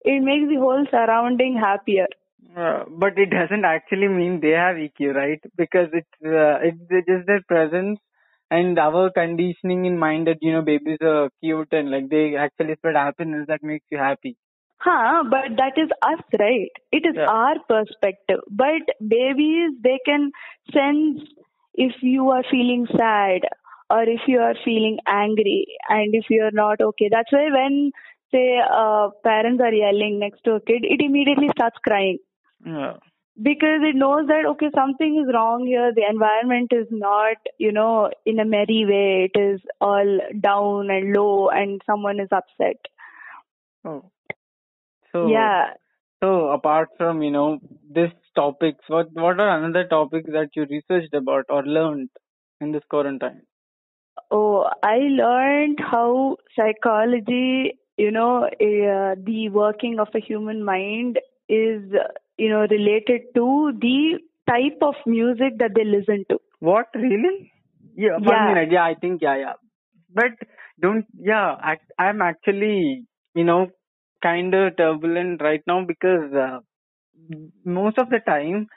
It makes the whole surrounding happier. Uh, but it doesn't actually mean they have EQ, right? Because it's uh, it's just their presence and our conditioning in mind that you know babies are cute and like they actually spread happiness that makes you happy. Huh, but that is us, right? It is Yeah. our perspective. But babies, they can sense if you are feeling sad or if you are feeling angry and if you are not okay. That's why when, say, uh, parents are yelling next to a kid, it immediately starts crying Yeah. Because it knows that, okay, something is wrong here. The environment is not, you know, in a merry way. It is all down and low and someone is upset. Oh. So Yeah. So apart from you know this topics, what what are another topics that you researched about or learned in this quarantine? Oh, I learned how psychology, you know, uh, the working of a human mind is, you know, related to the type of music that they listen to. What really? Yeah, Yeah. minute. Yeah, I think yeah, yeah. But don't yeah. I, I'm actually you know kind of turbulent right now because uh, most of the time,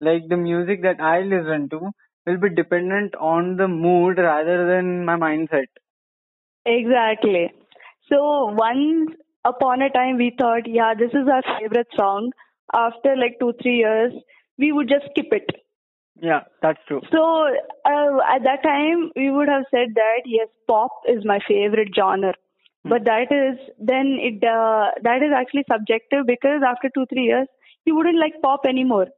like the music that I listen to will be dependent on the mood rather than my mindset. Exactly. So once upon a time we thought, yeah, this is our favorite song. After like two, three years, we would just skip it. Yeah, that's true. So uh, at that time, we would have said that yes, pop is my favorite genre. But that is then it uh, that is actually subjective because after two three years, you wouldn't like pop anymore.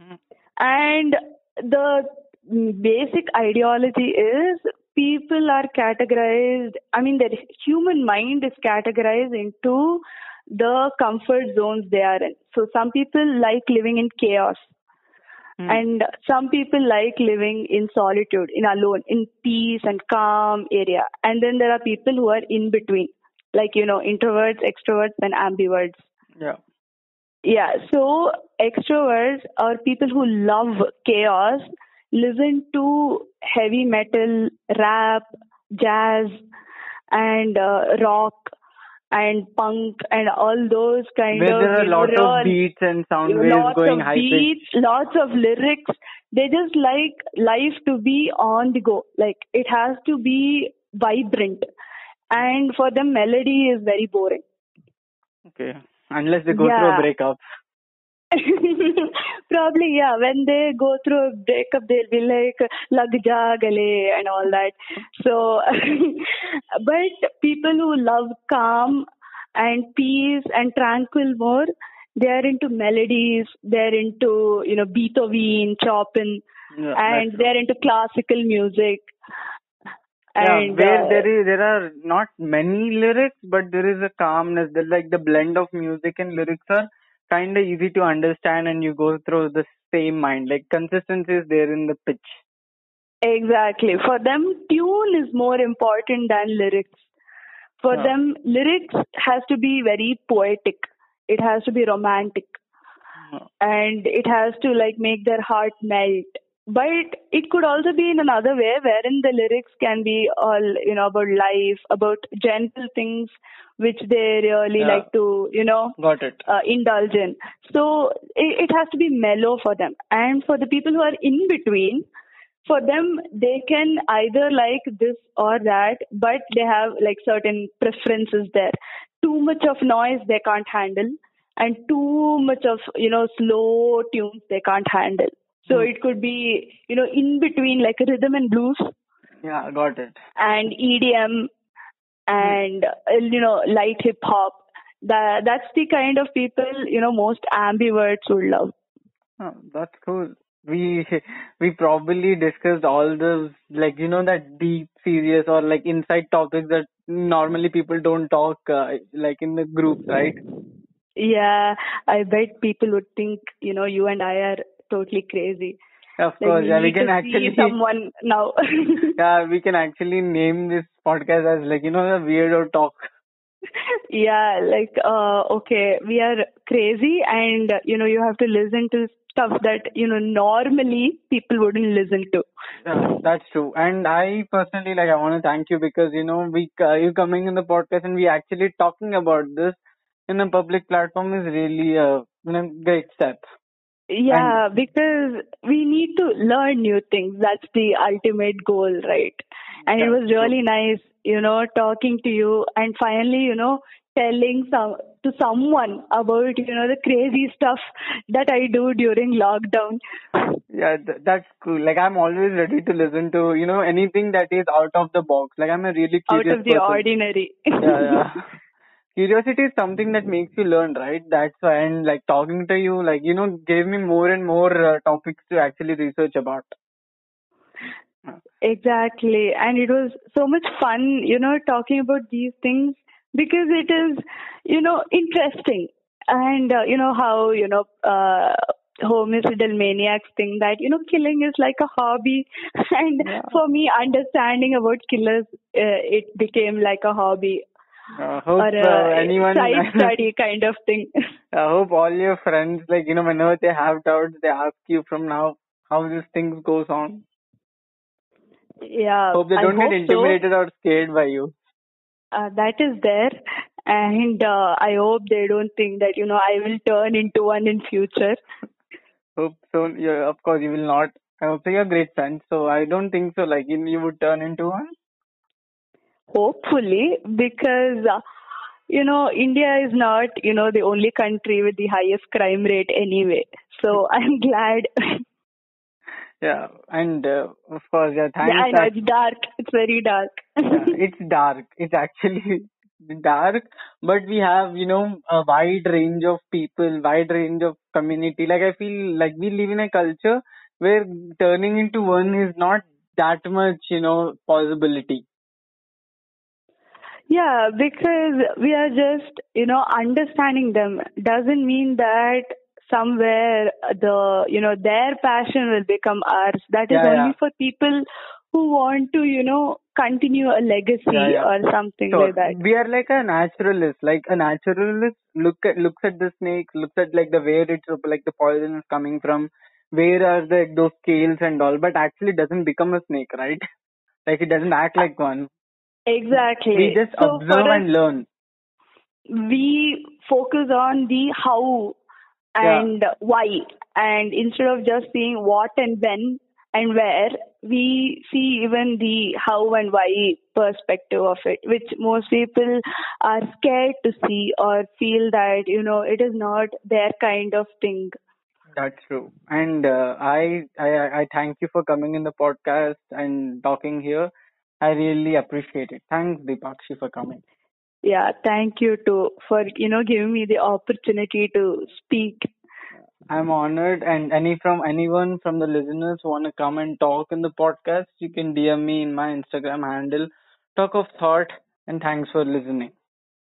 Hmm. And the mm, basic ideology is people are categorized. I mean, the human mind is categorized into the comfort zones they are in. So some people like living in chaos. Hmm. And some people like living in solitude, in alone, in peace and calm area. And then there are people who are in between, like, you know, introverts, extroverts, and ambiverts. Yeah. Yeah, so extroverts are people who love chaos listen to heavy metal, rap, jazz, and uh, rock and punk and all those kind Where of there are a lot of beats and sound waves lots going of high pitch. beats, lots of lyrics. They just like life to be on the go. Like it has to be vibrant. And for them, melody is very boring. Okay. Unless they go through a breakup. *laughs* Probably, yeah. When they go through a breakup, they'll be like "lag ja gale" and all that. So, *laughs* but people who love calm and peace and tranquil more, they are into melodies. They're into you know Beethoven, Chopin, Yeah, and they're into classical music. And yeah, where uh, there is there are not many lyrics, but there is a calmness. There like the blend of music and lyrics are kind of easy to understand, and you go through the same mind. Like consistency is there in the pitch. Exactly. For them, tune is more important than lyrics. For Yeah. them, lyrics has to be very poetic. It has to be romantic. Yeah. And it has to like make their heart melt. But it could also be in another way wherein the lyrics can be all you know about life about gentle things which they really Yeah. like to you know Got it. uh, indulge in so it, it has to be mellow for them and for the people who are in between for them they can either like this or that but they have like certain preferences there too much of noise they can't handle and too much of you know slow tunes they can't handle so Hmm. it could be you know in between like rhythm and blues Yeah, got it. and EDM and uh, you know light hip hop that that's the kind of people you know most ambiverts would love Oh, that's cool. We *laughs* we probably discussed all those like you know that deep, serious or like inside topics that normally people don't talk uh, like in the group, right? yeah i bet people would think you know you and i are totally crazy Of like course, we yeah, we can actually *laughs* someone now *laughs* yeah we can actually name this podcast as like you know the weirdo talk. yeah like uh okay we are crazy and you know you have to listen to stuff that you know normally people wouldn't listen to Yeah, that's true. And I personally like I want to thank you because you know we uh, you coming in the podcast and we actually talking about this in a public platform is really a you know great step. Yeah, because we need to learn new things. That's the ultimate goal, right? And it was really nice, you know, talking to you and finally, you know, telling some to someone about, you know, the crazy stuff that I do during lockdown. Yeah, th- that's cool. Like I'm always ready to listen to you know anything that is out of the box. Like I'm a really curious Out of the person. ordinary. Yeah, yeah. *laughs* *laughs* Curiosity is something that makes you learn, right? That's why, and like talking to you, like you know, gave me more and more uh, topics to actually research about. Exactly. And it was so much fun, you know, talking about these things because it is, you know, interesting. And, uh, you know, how, you know, uh, homicidal maniacs think that, you know, killing is like a hobby. *laughs* And Yeah. for me, understanding about killers, uh, it became like a hobby Uh, hope or uh, a anyone. side *laughs* study kind of thing. I hope all your friends, like you know, whenever they have doubts, they ask you from now how this thing goes on. yeah. Hope they don't get hope so. intimidated or scared by you. Uh, that is there and uh, i hope they don't think that you know i will turn into one in future Hope so. Yeah, of course, you will not. I hope so. You're a great friends, so I don't think so. Like you, you would turn into one. Hopefully because uh, you know india is not you know the only country with the highest crime rate anyway so *laughs* i'm glad Yeah, and uh, of course, yeah. Thanks. yeah, i know it's dark it's very dark yeah, *laughs* it's dark. It's actually *laughs* dark, but we have, you know, a wide range of people, wide range of community. Like I feel like we live in a culture where turning into one is not that much, you know, possibility. Yeah, because we are just, you know, understanding them doesn't mean that somewhere the, you know, their passion will become ours. That is Yeah, only yeah. for people who want to, you know, continue a legacy Yeah, yeah. or something like that. We are like a naturalist. Like a naturalist look at looks at the snake, looks at like the where it's like the poison is coming from, where are the those scales and all, but actually doesn't become a snake, right? *laughs* Like it doesn't act like one. Exactly. We just so observe us, and learn. we focus on the how Yeah. and why and instead of just seeing what and when and where we see even the how and why perspective of it which most people are scared to see or feel that you know it is not their kind of thing That's true. And uh, I, I I thank you for coming in the podcast and talking here. I really appreciate it. Thanks, Deepakshi, for coming. yeah thank you too for you know giving me the opportunity to speak I'm honored, and any from anyone from the listeners who want to come and talk in the podcast, you can DM me in my Instagram handle, Talk of Thought, and thanks for listening.